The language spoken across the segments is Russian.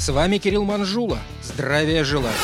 С вами Кирилл Манжула. Здравия желаю.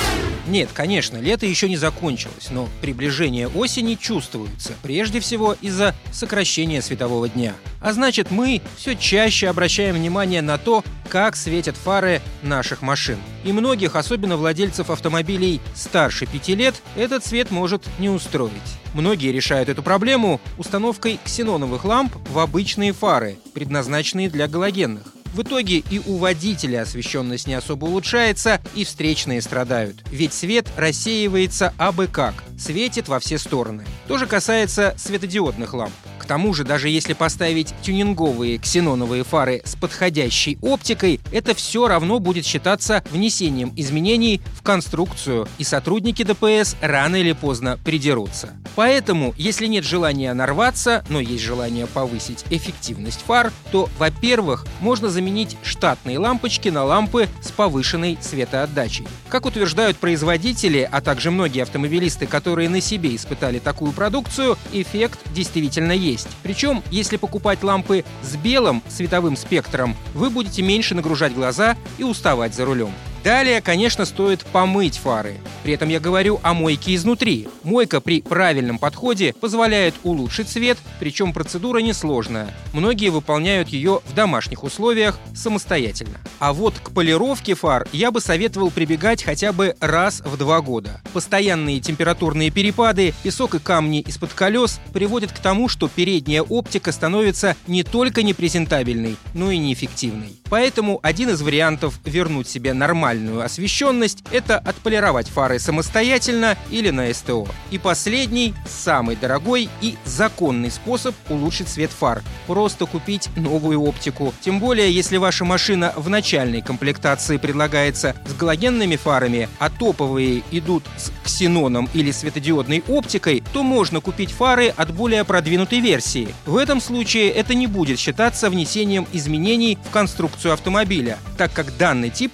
Нет, конечно, лето еще не закончилось, но приближение осени чувствуется, прежде всего из-за сокращения светового дня. А значит, мы все чаще обращаем внимание на то, как светят фары наших машин. И многих, особенно владельцев автомобилей старше пяти лет, этот цвет может не устроить. Многие решают эту проблему установкой ксеноновых ламп в обычные фары, предназначенные для галогенных. В итоге и у водителя освещенность не особо улучшается, и встречные страдают. Ведь свет рассеивается абы как, светит во все стороны. То же касается светодиодных ламп. Тому же, даже если поставить тюнинговые ксеноновые фары с подходящей оптикой, это все равно будет считаться внесением изменений в конструкцию, и сотрудники ДПС рано или поздно придерутся. Поэтому, если нет желания нарваться, но есть желание повысить эффективность фар, то, во-первых, можно заменить штатные лампочки на лампы с повышенной светоотдачей. Как утверждают производители, а также многие автомобилисты, которые на себе испытали такую продукцию, эффект действительно есть. Причем, если покупать лампы с белым световым спектром, вы будете меньше нагружать глаза и уставать за рулем. Далее, конечно, стоит помыть фары. При этом я говорю о мойке изнутри. Мойка при правильном подходе позволяет улучшить цвет, причем процедура несложная. Многие выполняют ее в домашних условиях самостоятельно. А вот к полировке фар я бы советовал прибегать хотя бы раз в два года. Постоянные температурные перепады, песок и камни из-под колес приводят к тому, что передняя оптика становится не только непрезентабельной, но и неэффективной. Поэтому один из вариантов вернуть себе нормальную освещенность – это отполировать фары самостоятельно или на СТО. И последний, самый дорогой и законный способ улучшить цвет фар – просто купить новую оптику. Тем более, если ваша машина в начальной комплектации предлагается с галогенными фарами, а топовые идут с ксеноном или светодиодной оптикой, то можно купить фары от более продвинутой версии. В этом случае это не будет считаться внесением изменений в конструкцию автомобиля, так как данный тип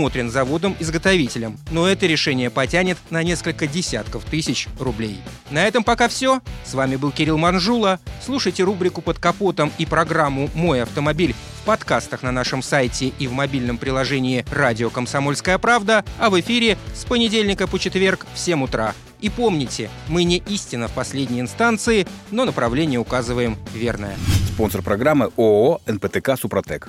предусмотрен заводом-изготовителем. Но это решение потянет на несколько десятков тысяч рублей. На этом пока все. С вами был Кирилл Манжула. Слушайте рубрику «Под капотом» и программу «Мой автомобиль» в подкастах на нашем сайте и в мобильном приложении «Радио Комсомольская правда», а в эфире с понедельника по четверг в 7 утра. И помните, мы не истина в последней инстанции, но направление указываем верное. Спонсор программы ООО «НПТК Супротек».